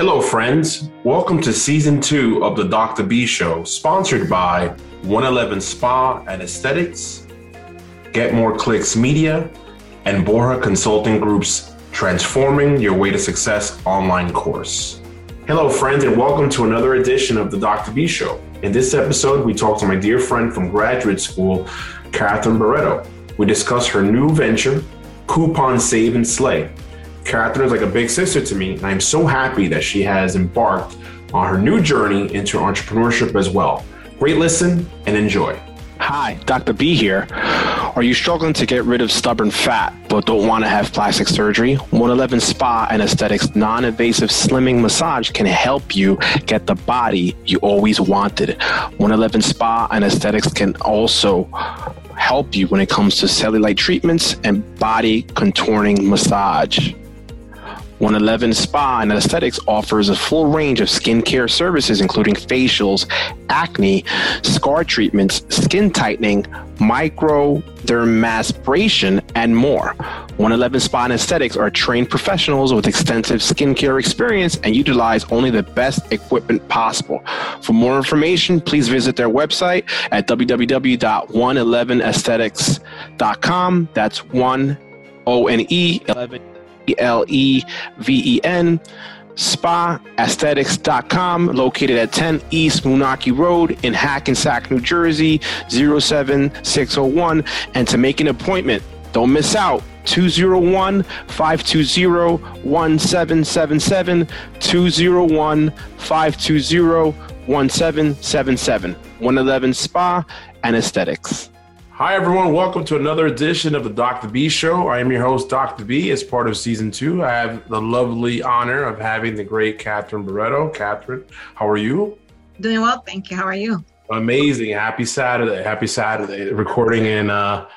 Hello, friends. Welcome to season two of the Dr. B Show, sponsored by 111 Spa and Aesthetics, Get More Clicks Media, and Borja Consulting Group's Transforming Your Way to Success online course. Hello, friends, and welcome to another edition of the Dr. B Show. In this episode, we talk to my dear friend from graduate school, Catherine Barreto. We discuss her new venture, Coupon Save and Slay Catherine is like a big sister to me, and I'm so happy that she has embarked on her new journey into entrepreneurship as well. Great listen and enjoy. Hi, Dr. B here. Are you struggling to get rid of stubborn fat but don't want to have plastic surgery? 111 Spa and Aesthetics non invasive slimming massage can help you get the body you always wanted. 111 Spa and Aesthetics can also help you when it comes to cellulite treatments and body contouring massage. 111 Spa and Aesthetics offers a full range of skincare services, including facials, acne, scar treatments, skin tightening, microdermabrasion, and more. 111 Spa and Aesthetics are trained professionals with extensive skincare experience and utilize only the best equipment possible. For more information, please visit their website at www.111aesthetics.com. That's 1 O N E 11 L E V E N. SpaAesthetics.com, located at 10 East Moonachie Road in Hackensack, New Jersey, 07601. And to make an appointment, don't miss out. 201 520 1777. 201 520 1777. 111 Spa and Aesthetics. Hi, everyone. Welcome to another edition of the Dr. B Show. I am your host, Dr. B. As part of season two, I have the lovely honor of having the great Catherine Barreto. Catherine, how are you? Doing well, thank you. How are you? Amazing. Happy Saturday. Happy Saturday. Recording in uh,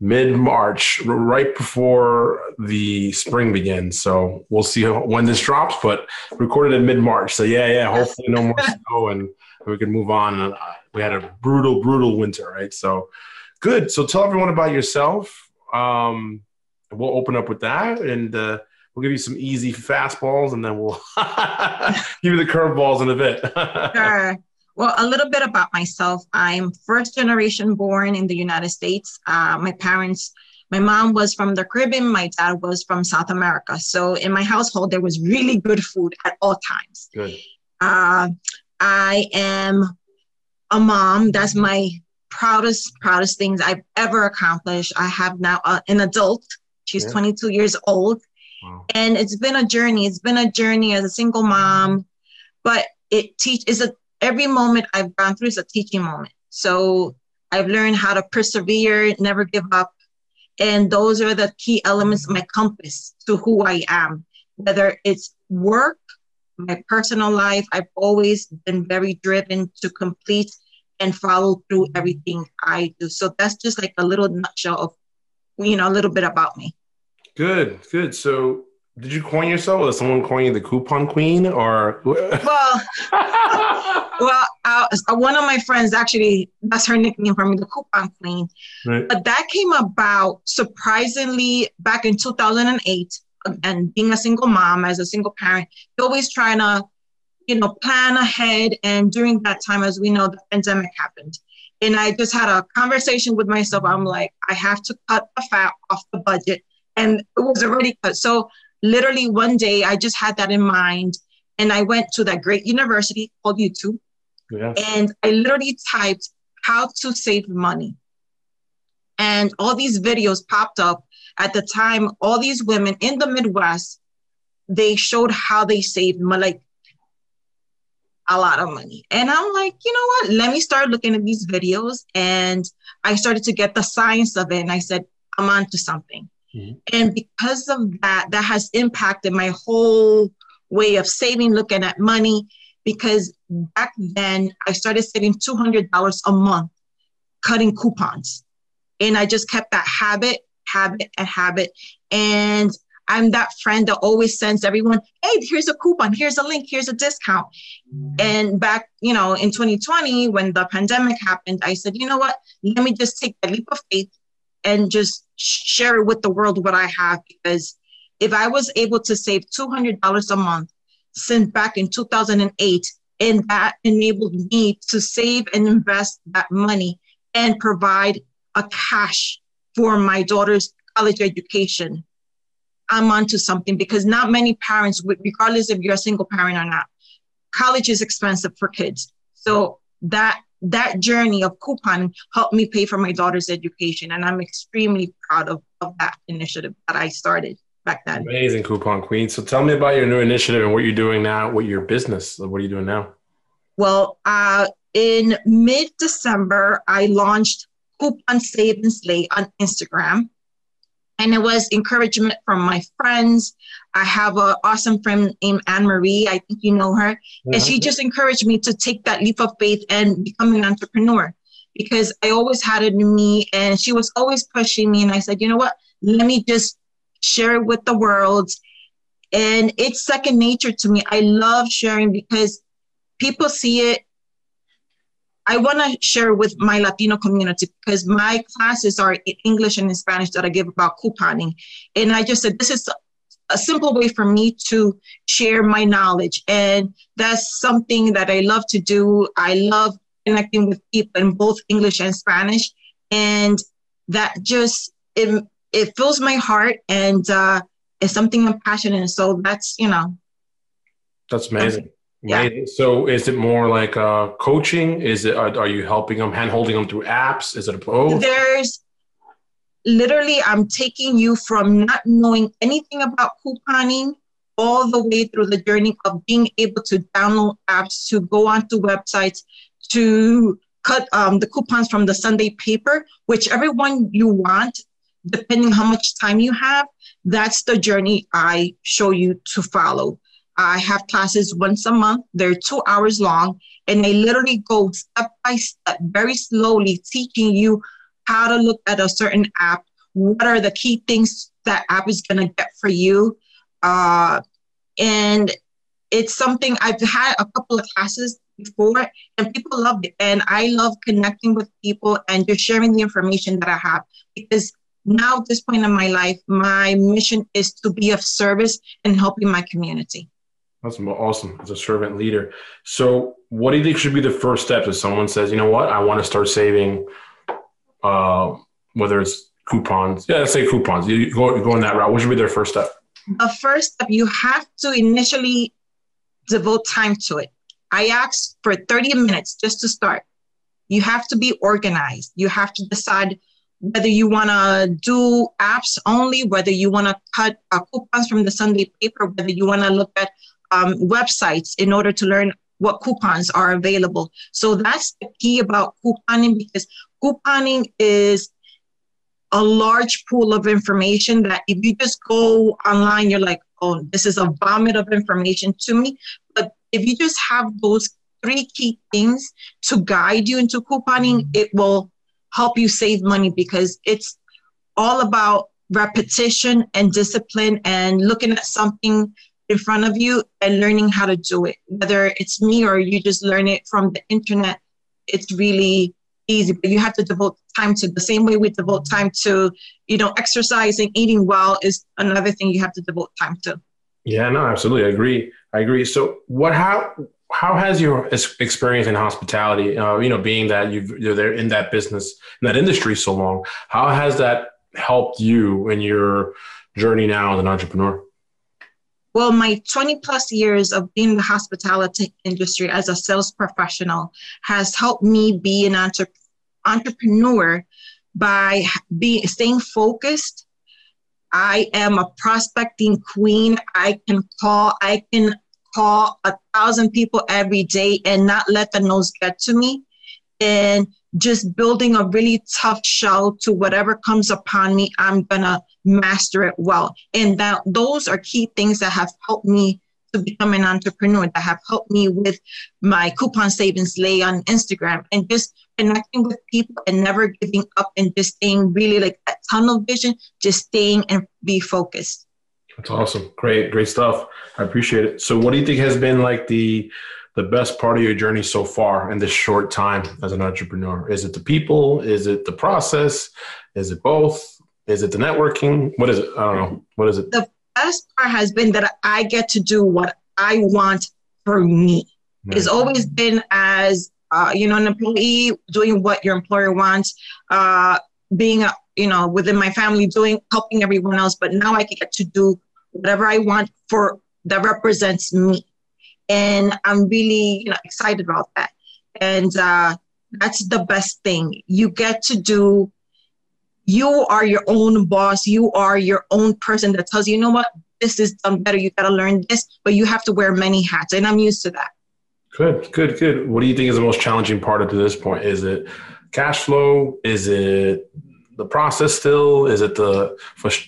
mid March, right before the spring begins. So we'll see when this drops, but recorded in mid March. So, yeah, yeah, hopefully no more snow and we can move on. Uh, we had a brutal, brutal winter, right? So, Good. So tell everyone about yourself. Um, we'll open up with that, and uh, we'll give you some easy fastballs, and then we'll give you the curveballs in a bit. sure. Well, a little bit about myself. I'm first generation born in the United States. Uh, my parents, my mom was from the Caribbean, my dad was from South America. So in my household, there was really good food at all times. Good. Uh, I am a mom. That's my proudest proudest things I've ever accomplished. I have now uh, an adult. She's yeah. 22 years old, wow. and it's been a journey. It's been a journey as a single mom, but it teach is a every moment I've gone through is a teaching moment. So I've learned how to persevere, never give up, and those are the key elements of my compass to who I am. Whether it's work, my personal life, I've always been very driven to complete and follow through everything I do. So that's just like a little nutshell of, you know, a little bit about me. Good, good. So did you coin yourself? Was someone coin you the coupon queen or? well, well, uh, one of my friends actually, that's her nickname for me, the coupon queen. Right. But that came about surprisingly back in 2008. And being a single mom, as a single parent, you're always trying to you know, plan ahead. And during that time, as we know, the pandemic happened. And I just had a conversation with myself. I'm like, I have to cut the fat off the budget. And it was already cut. So literally one day I just had that in mind. And I went to that great university called YouTube. Yeah. And I literally typed how to save money. And all these videos popped up at the time. All these women in the Midwest, they showed how they saved money, like a lot of money. And I'm like, you know what? Let me start looking at these videos. And I started to get the science of it. And I said, I'm onto something. Mm-hmm. And because of that, that has impacted my whole way of saving, looking at money. Because back then, I started saving $200 a month cutting coupons. And I just kept that habit, habit, and habit. And I'm that friend that always sends everyone, hey, here's a coupon, here's a link, here's a discount. And back, you know, in 2020, when the pandemic happened, I said, you know what? Let me just take a leap of faith and just share it with the world what I have. Because if I was able to save $200 a month, since back in 2008. And that enabled me to save and invest that money and provide a cash for my daughter's college education. I'm onto something because not many parents, regardless if you're a single parent or not, college is expensive for kids. So that that journey of coupon helped me pay for my daughter's education. And I'm extremely proud of, of that initiative that I started back then. Amazing coupon queen. So tell me about your new initiative and what you're doing now, what your business, what are you doing now? Well, uh, in mid December, I launched Coupon Save and Slay on Instagram. And it was encouragement from my friends. I have an awesome friend named Anne Marie. I think you know her. And she just encouraged me to take that leap of faith and become an entrepreneur because I always had it in me. And she was always pushing me. And I said, you know what? Let me just share it with the world. And it's second nature to me. I love sharing because people see it I want to share with my Latino community because my classes are in English and in Spanish that I give about couponing. And I just said, this is a simple way for me to share my knowledge. And that's something that I love to do. I love connecting with people in both English and Spanish. And that just, it, it fills my heart and uh, it's something I'm passionate in. So that's, you know. That's amazing. Yeah. So is it more like uh, coaching? Is it are, are you helping them, hand holding them through apps? Is it a both? There's literally I'm taking you from not knowing anything about couponing all the way through the journey of being able to download apps, to go onto websites, to cut um, the coupons from the Sunday paper, whichever one you want, depending how much time you have. That's the journey I show you to follow. I have classes once a month. They're two hours long, and they literally go step by step, very slowly, teaching you how to look at a certain app. What are the key things that app is going to get for you? Uh, and it's something I've had a couple of classes before, and people loved it. And I love connecting with people and just sharing the information that I have because now at this point in my life, my mission is to be of service and helping my community. That's awesome as a servant leader. So, what do you think should be the first step if someone says, you know what, I want to start saving, uh, whether it's coupons? Yeah, let's say coupons. You go, you go in that route. What should be their first step? The first step, you have to initially devote time to it. I asked for 30 minutes just to start. You have to be organized. You have to decide whether you want to do apps only, whether you want to cut uh, coupons from the Sunday paper, whether you want to look at um, websites in order to learn what coupons are available. So that's the key about couponing because couponing is a large pool of information that if you just go online, you're like, oh, this is a vomit of information to me. But if you just have those three key things to guide you into couponing, mm-hmm. it will help you save money because it's all about repetition and discipline and looking at something in front of you and learning how to do it. Whether it's me or you just learn it from the internet, it's really easy. But you have to devote time to the same way we devote time to, you know, exercising, eating well is another thing you have to devote time to. Yeah, no, absolutely. I agree. I agree. So what how how has your experience in hospitality, uh, you know, being that you've, you're there in that business, in that industry so long, how has that helped you in your journey now as an entrepreneur? Well, my 20 plus years of being in the hospitality industry as a sales professional has helped me be an entre- entrepreneur by being staying focused. I am a prospecting queen. I can call, I can call a thousand people every day and not let the nose get to me. And just building a really tough shell to whatever comes upon me, I'm gonna master it well. And that those are key things that have helped me to become an entrepreneur, that have helped me with my coupon Save and Slay on Instagram and just connecting with people and never giving up and just staying really like that tunnel vision, just staying and be focused. That's awesome. Great, great stuff. I appreciate it. So what do you think has been like the the best part of your journey so far in this short time as an entrepreneur? Is it the people? Is it the process? Is it both? Is it the networking? What is it? I don't know. What is it? The best part has been that I get to do what I want for me. Right. It's always been as uh, you know, an employee doing what your employer wants, uh, being a, you know, within my family doing helping everyone else. But now I can get to do whatever I want for that represents me, and I'm really you know excited about that. And uh, that's the best thing. You get to do. You are your own boss. You are your own person that tells you, you know what, this is done better. You got to learn this, but you have to wear many hats, and I'm used to that. Good, good, good. What do you think is the most challenging part up to this point? Is it cash flow? Is it the process still? Is it the,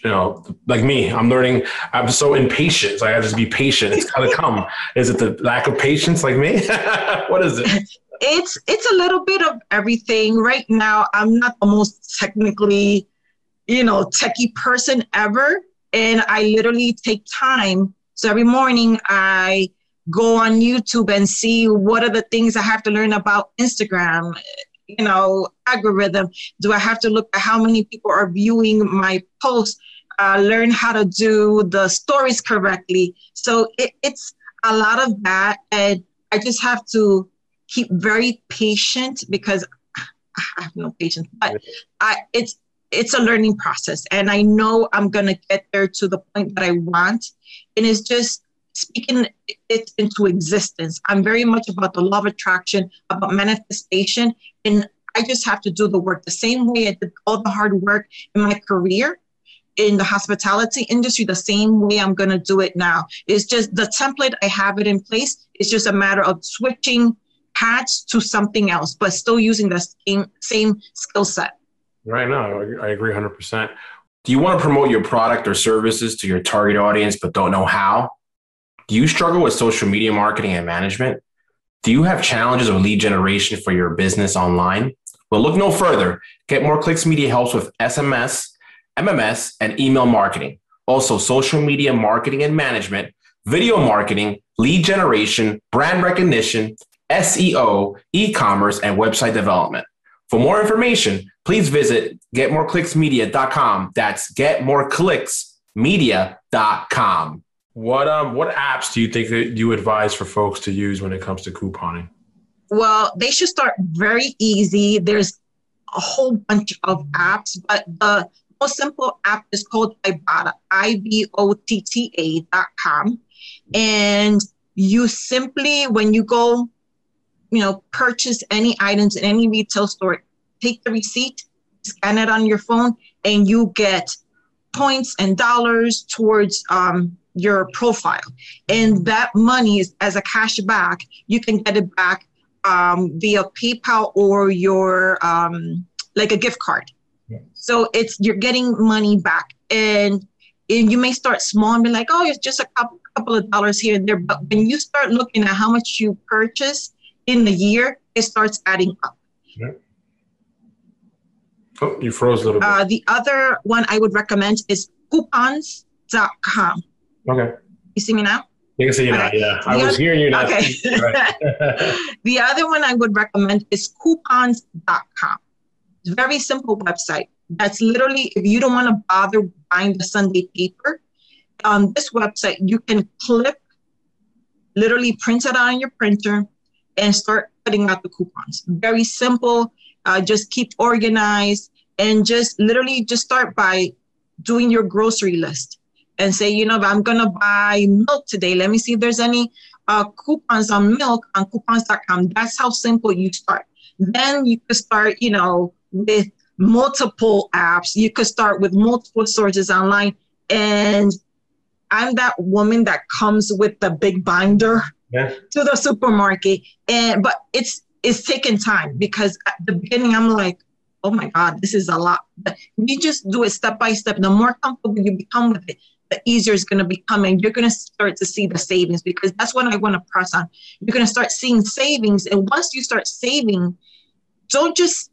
you know, like me, I'm learning, I'm so impatient. So I have to be patient. It's got to come. Is it the lack of patience like me? what is it? It's, it's a little bit of everything. Right now, I'm not the most technically, you know, techie person ever. And I literally take time. So every morning I, go on YouTube and see what are the things I have to learn about Instagram, you know, algorithm. Do I have to look at how many people are viewing my post Uh, learn how to do the stories correctly. So it, it's a lot of that, and I just have to keep very patient because I have no patience. But I, it's it's a learning process, and I know I'm gonna get there to the point that I want, and it's just speaking it into existence. I'm very much about the law of attraction, about manifestation, and I just have to do the work the same way I did all the hard work in my career in the hospitality industry the same way I'm going to do it now. It's just the template, I have it in place. It's just a matter of switching hats to something else, but still using the same, same skill set. Right now, I agree 100%. Do you want to promote your product or services to your target audience but don't know how? Do you struggle with social media marketing and management? Do you have challenges with lead generation for your business online? Well, look no further. Get More Clicks Media helps with SMS, MMS, and email marketing. Also, social media marketing and management, video marketing, lead generation, brand recognition, SEO, e commerce, and website development. For more information, please visit getmoreclicksmedia.com. That's getmoreclicksmedia.com. What um what apps do you think that you advise for folks to use when it comes to couponing? Well, they should start very easy. There's a whole bunch of apps, but the most simple app is called Ibotta, I-B-O-T-T-A dot com. And you simply, when you go, you know, purchase any items in any retail store, take the receipt, scan it on your phone, and you get points and dollars towards um, your profile. And that money is as a cash back, you can get it back um, via PayPal or your um, like a gift card. Yeah. So it's you're getting money back, and and you may start small and be like, oh, it's just a couple, couple of dollars here and there. But when you start looking at how much you purchase in the year, it starts adding up. Yeah. Oh, you froze a little bit. Uh, the other one I would recommend is coupons.com. Okay. You see me now? You can see you now. Yeah, I was hearing you now. Okay. the other one I would recommend is coupons.com. It's a very simple website. That's literally if you don't want to bother buying the Sunday paper, on this website you can clip, literally print it out on your printer, and start putting out the coupons. Very simple. Uh, just keep organized and just literally just start by doing your grocery list and say, you know, I'm going to buy milk today. Let me see if there's any uh, coupons on milk on coupons.com. That's how simple you start. Then you could start, you know, with multiple apps. You could start with multiple sources online. And I'm that woman that comes with the big binder yeah. to the supermarket. And but it's it's taking time because at the beginning I'm like, oh my God, this is a lot. But you just do it step by step. The more comfortable you become with it, the easier it's going to become and you're going to start to see the savings because that's what I want to press on. You're going to start seeing savings. And once you start saving, don't just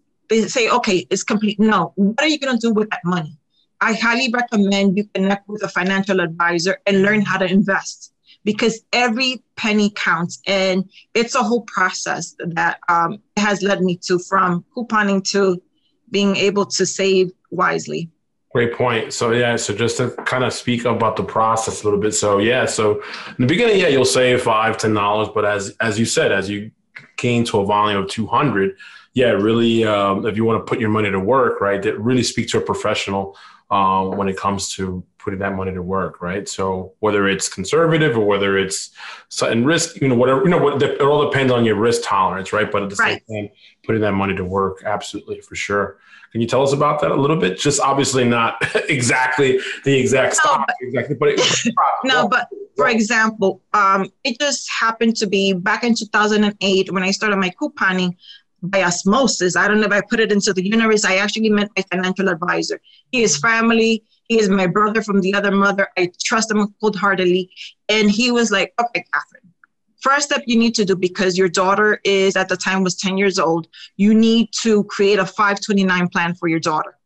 say, okay, it's complete. No, what are you going to do with that money? I highly recommend you connect with a financial advisor and learn how to invest because every penny counts. And it's a whole process that um, has led me to from couponing to being able to save wisely. Great point. So yeah, so just to kind of speak about the process a little bit. So yeah, so in the beginning, yeah, you'll save five, ten dollars, but as as you said, as you gain to a volume of two hundred, yeah, really, um, if you want to put your money to work, right, that really speak to a professional um, when it comes to putting that money to work, right? So whether it's conservative or whether it's certain risk, you know, whatever, you know, what it all depends on your risk tolerance, right? But at the right. same time, putting that money to work, absolutely for sure. Can you tell us about that a little bit? Just obviously not exactly the exact stock, no, but, exactly, but it, no, but for example, um, it just happened to be back in 2008 when I started my couponing by osmosis. I don't know if I put it into the universe. I actually met my financial advisor. He is family. He is my brother from the other mother. I trust him cold heartedly. And he was like, okay, Catherine, first step you need to do because your daughter is at the time was 10 years old, you need to create a 529 plan for your daughter.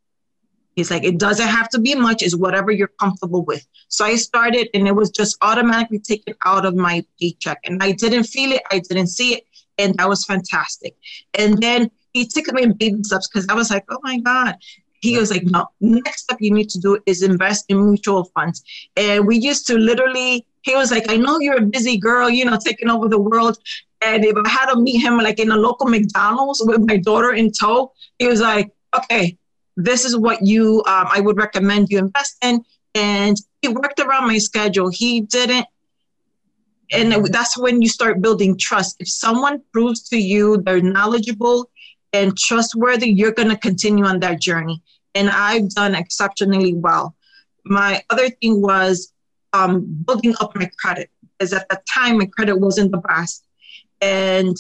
He's like, it doesn't have to be much, is whatever you're comfortable with. So I started and it was just automatically taken out of my paycheck. And I didn't feel it, I didn't see it. And that was fantastic. And then he took me in baby steps because I was like, oh my God, he was like, no, next step you need to do is invest in mutual funds. And we used to literally, he was like, I know you're a busy girl, you know, taking over the world. And if I had to meet him like in a local McDonald's with my daughter in tow, he was like, okay, this is what you, um, I would recommend you invest in. And he worked around my schedule. He didn't and that's when you start building trust. If someone proves to you they're knowledgeable and trustworthy, you're going to continue on that journey. And I've done exceptionally well. My other thing was um, building up my credit, because at the time my credit wasn't the best. And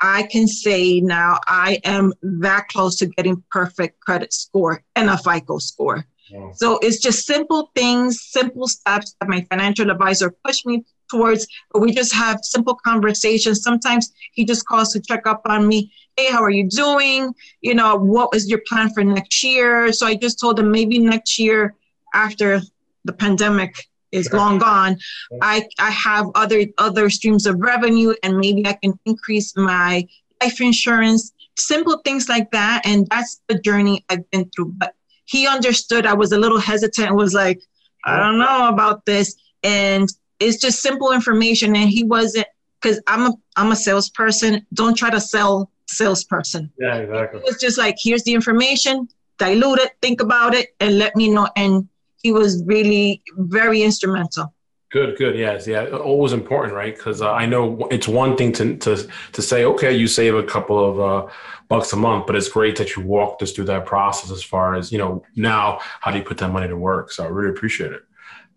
I can say now I am that close to getting perfect credit score and a FICO score. So it's just simple things, simple steps that my financial advisor pushed me towards, but we just have simple conversations. Sometimes he just calls to check up on me. Hey, how are you doing? You know, what was your plan for next year? So I just told him maybe next year after the pandemic is sure. long gone, I, I have other other streams of revenue and maybe I can increase my life insurance, simple things like that. And that's the journey I've been through. But he understood I was a little hesitant was like, I don't know about this. And it's just simple information. And he wasn't because I'm a I'm a salesperson. Don't try to sell salesperson. Yeah, exactly. It was just like, here's the information, dilute it, think about it, and let me know. And he was really very instrumental. Good, good. Yes, yeah. Always important, right? Because uh, I know it's one thing to to to say, okay, you save a couple of uh, bucks a month, but it's great that you walked us through that process. As far as you know, now how do you put that money to work? So I really appreciate it.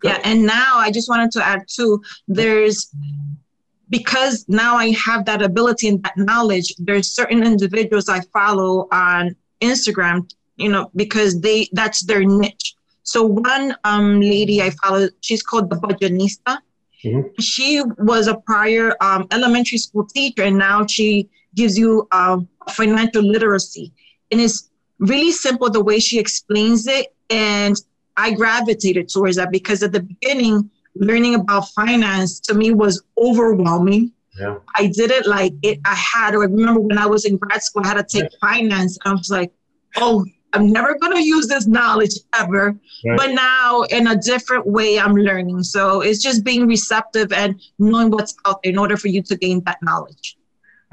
Good. Yeah, and now I just wanted to add too. There's because now I have that ability and that knowledge. There's certain individuals I follow on Instagram, you know, because they that's their niche so one um, lady I follow, she's called the Budgetnista. Mm-hmm. She was a prior um, elementary school teacher, and now she gives you um, financial literacy. And it's really simple the way she explains it. And I gravitated towards that because at the beginning, learning about finance to me was overwhelming. Yeah. I did it like it. I had. I remember when I was in grad school, I had to take yeah. finance. I was like, "Oh, I'm never going to use this knowledge ever. Right. But now, in a different way, I'm learning. So it's just being receptive and knowing what's out there in order for you to gain that knowledge.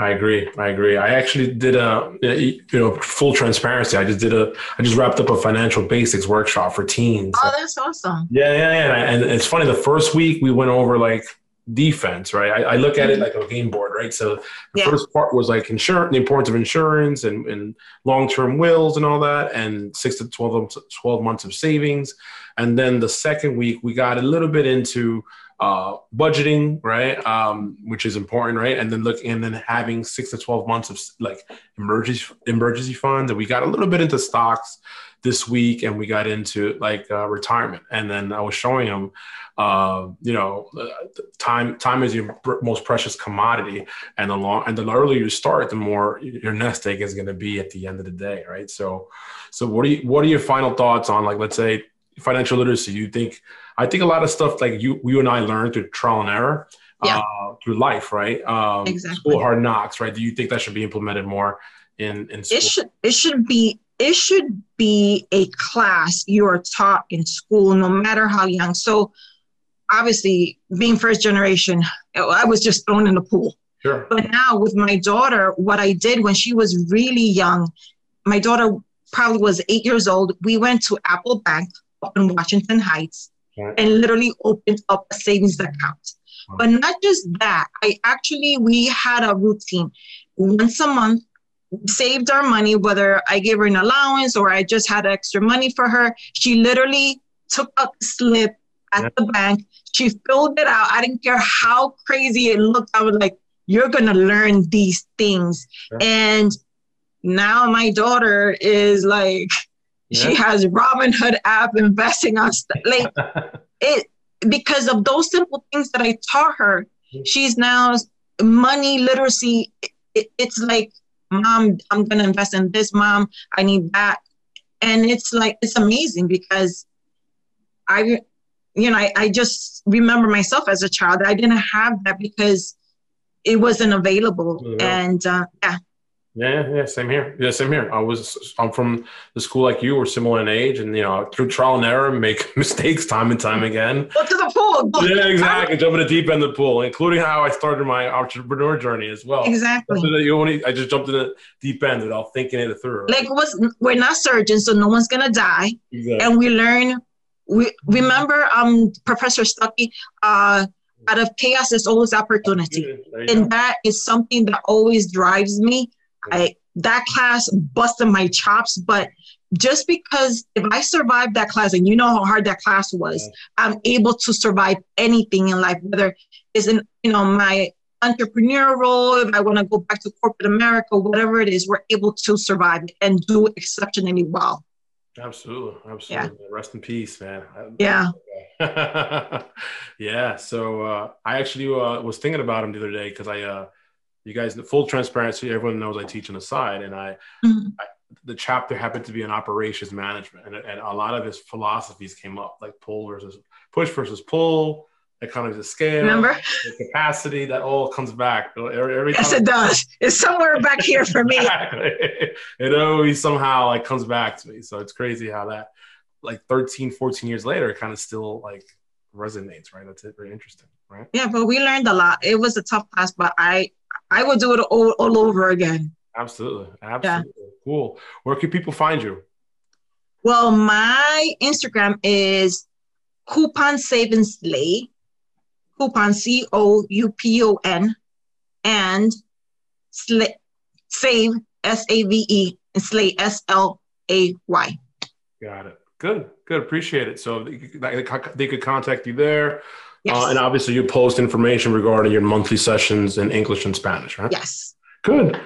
I agree. I agree. I actually did a, you know, full transparency. I just did a, I just wrapped up a financial basics workshop for teens. Oh, that's awesome. Yeah, yeah, yeah. And it's funny. The first week we went over like defense, right? I, I, look at it mm-hmm. like a game board, right? So the yeah. first part was like insurance, the importance of insurance and, and long-term wills and all that, and six to 12, 12 months of savings. And then the second week, we got a little bit into uh, budgeting, right? Um, which is important, right? And then look and then having six to 12 months of like emergency, emergency funds. And we got a little bit into stocks this week and we got into like uh, retirement and then i was showing him uh, you know time time is your most precious commodity and the long and the earlier you start the more your nest egg is going to be at the end of the day right so so what are you what are your final thoughts on like let's say financial literacy you think i think a lot of stuff like you you and i learned through trial and error yeah. uh, through life right um exactly. school hard knocks right do you think that should be implemented more in in school? it should it should be it should be a class you are taught in school, no matter how young. So, obviously, being first generation, I was just thrown in the pool. Sure. But now with my daughter, what I did when she was really young, my daughter probably was eight years old. We went to Apple Bank in Washington Heights right. and literally opened up a savings account. But not just that, I actually we had a routine. Once a month, saved our money, whether I gave her an allowance or I just had extra money for her. She literally took out the slip at yeah. the bank. She filled it out. I didn't care how crazy it looked. I was like, you're going to learn these things. Sure. And now my daughter is like, yeah. she has Robinhood app investing on st- like it because of those simple things that I taught her. She's now money literacy. It, it's like mom, I'm going to invest in this, mom, I need that. And it's like, it's amazing because I, you know, I, I just remember myself as a child. I didn't have that because it wasn't available. And uh, yeah, yeah, yeah, same here. Yeah, same here. I was, I'm from the school like you, we're similar in age, and you know, through trial and error, make mistakes time and time again. Go to the pool. Yeah, exactly. Jump in the deep end of the pool, including how I started my entrepreneur journey as well. Exactly. You only, I just jumped in the deep end without thinking it through. Right? Like, was we're not surgeons, so no one's gonna die, exactly. and we learn. We remember, um, Professor Stuckey, uh, out of chaos is always opportunity, and go. that is something that always drives me I that class busted my chops, but just because if I survived that class and you know how hard that class was. I'm able to survive anything in life, whether it's in, you know, my entrepreneurial role, if I want to go back to corporate America, whatever it is, we're able to survive and do exceptionally well. Absolutely. Absolutely. Yeah. Rest in peace, man. Yeah. yeah. So uh, I actually uh, was thinking about him the other day because I, uh, you guys, the full transparency, everyone knows I teach on the side, and I, mm-hmm. I the chapter happened to be in operations management, and, and, a lot of his philosophies came up, like pull versus push versus pull, economies of scale, remember capacity. That all comes back. Every, every yes, it does. It's somewhere back here for me. it always somehow like comes back to me. So it's crazy how that, like 13, 14 years later, it kind of still like resonates. Right. That's it. Very interesting. Right. Yeah, but we learned a lot. It was a tough class, but I I would do it all, all over again. Absolutely. Absolutely. Yeah. Cool. Where can people find you? Well, my Instagram is Coupon Save and Slay. Coupon C O U P O N and slay, Save S A V E and Slay S L A Y. Got it. Good. Good. Appreciate it. So they could contact you there. Yes. Uh, and obviously, you post information regarding your monthly sessions in English and Spanish, right? Yes. Good.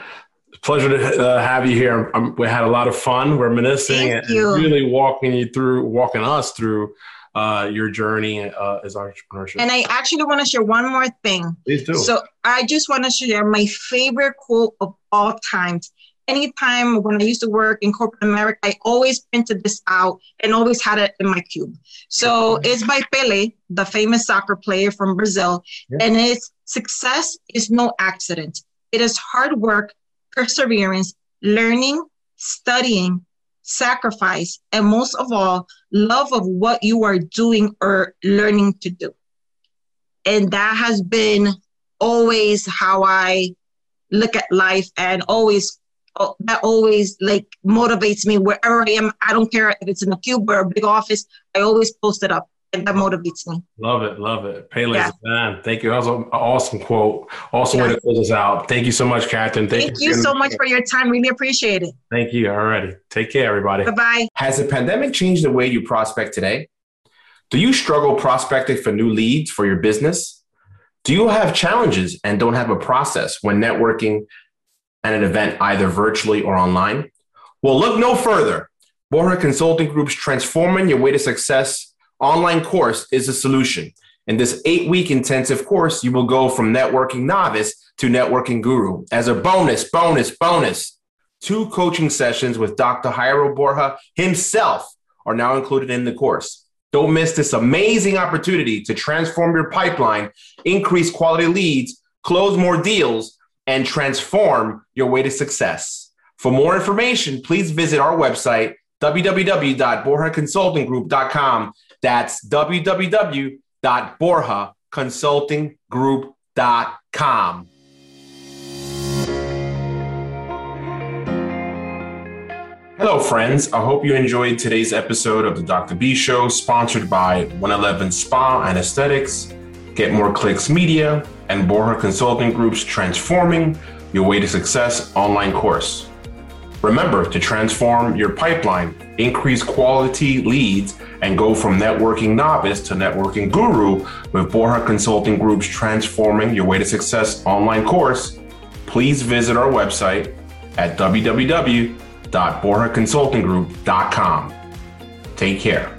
Pleasure to uh, have you here. Um, we had a lot of fun reminiscing and, and, really walking you through, walking us through uh, your journey uh, as entrepreneurship. And I actually want to share one more thing. Please do. So I just want to share my favorite quote of all times anytime when I used to work in corporate America, I always printed this out and always had it in my cube. So it's by Pele, the famous soccer player from Brazil. Yeah. And it's success is no accident. It is hard work, perseverance, learning, studying, sacrifice, and most of all, love of what you are doing or learning to do. And that has been always how I look at life and always that always like motivates me wherever I am. I don't care if it's in a cube or a big office. I always post it up. And that motivates me. Love it, love it. Pele's yeah. man. Thank you. That was an awesome quote. Awesome yeah. way to close us out. Thank you so much, Catherine. Thank, Thank you, you so much for your time. Really appreciate it. Thank you. All righty. Take care, everybody. Bye bye. Has the pandemic changed the way you prospect today? Do you struggle prospecting for new leads for your business? Do you have challenges and don't have a process when networking at an event either virtually or online? Well, look no further. Borja Consulting Group's Transforming Your Way to Success online course is a solution. In this eight week intensive course, you will go from networking novice to networking guru. As a bonus, bonus, bonus, two coaching sessions with Dr. Jairo Borja himself are now included in the course. Don't miss this amazing opportunity to transform your pipeline, increase quality leads, close more deals, and transform your way to success. For more information, please visit our website, www.borjaconsultinggroup.com. That's www.borjaconsultinggroup.com. Hello, friends. I hope you enjoyed today's episode of the Dr. B Show, sponsored by 111 Spa and Aesthetics, Get More Clicks Media, and Borja Consulting Group's Transforming Your Way to Success online course. Remember to transform your pipeline, increase quality leads, and go from networking novice to networking guru with Borja Consulting Group's Transforming Your Way to Success online course. Please visit our website at www www.borjaconsultinggroup.com. Take care.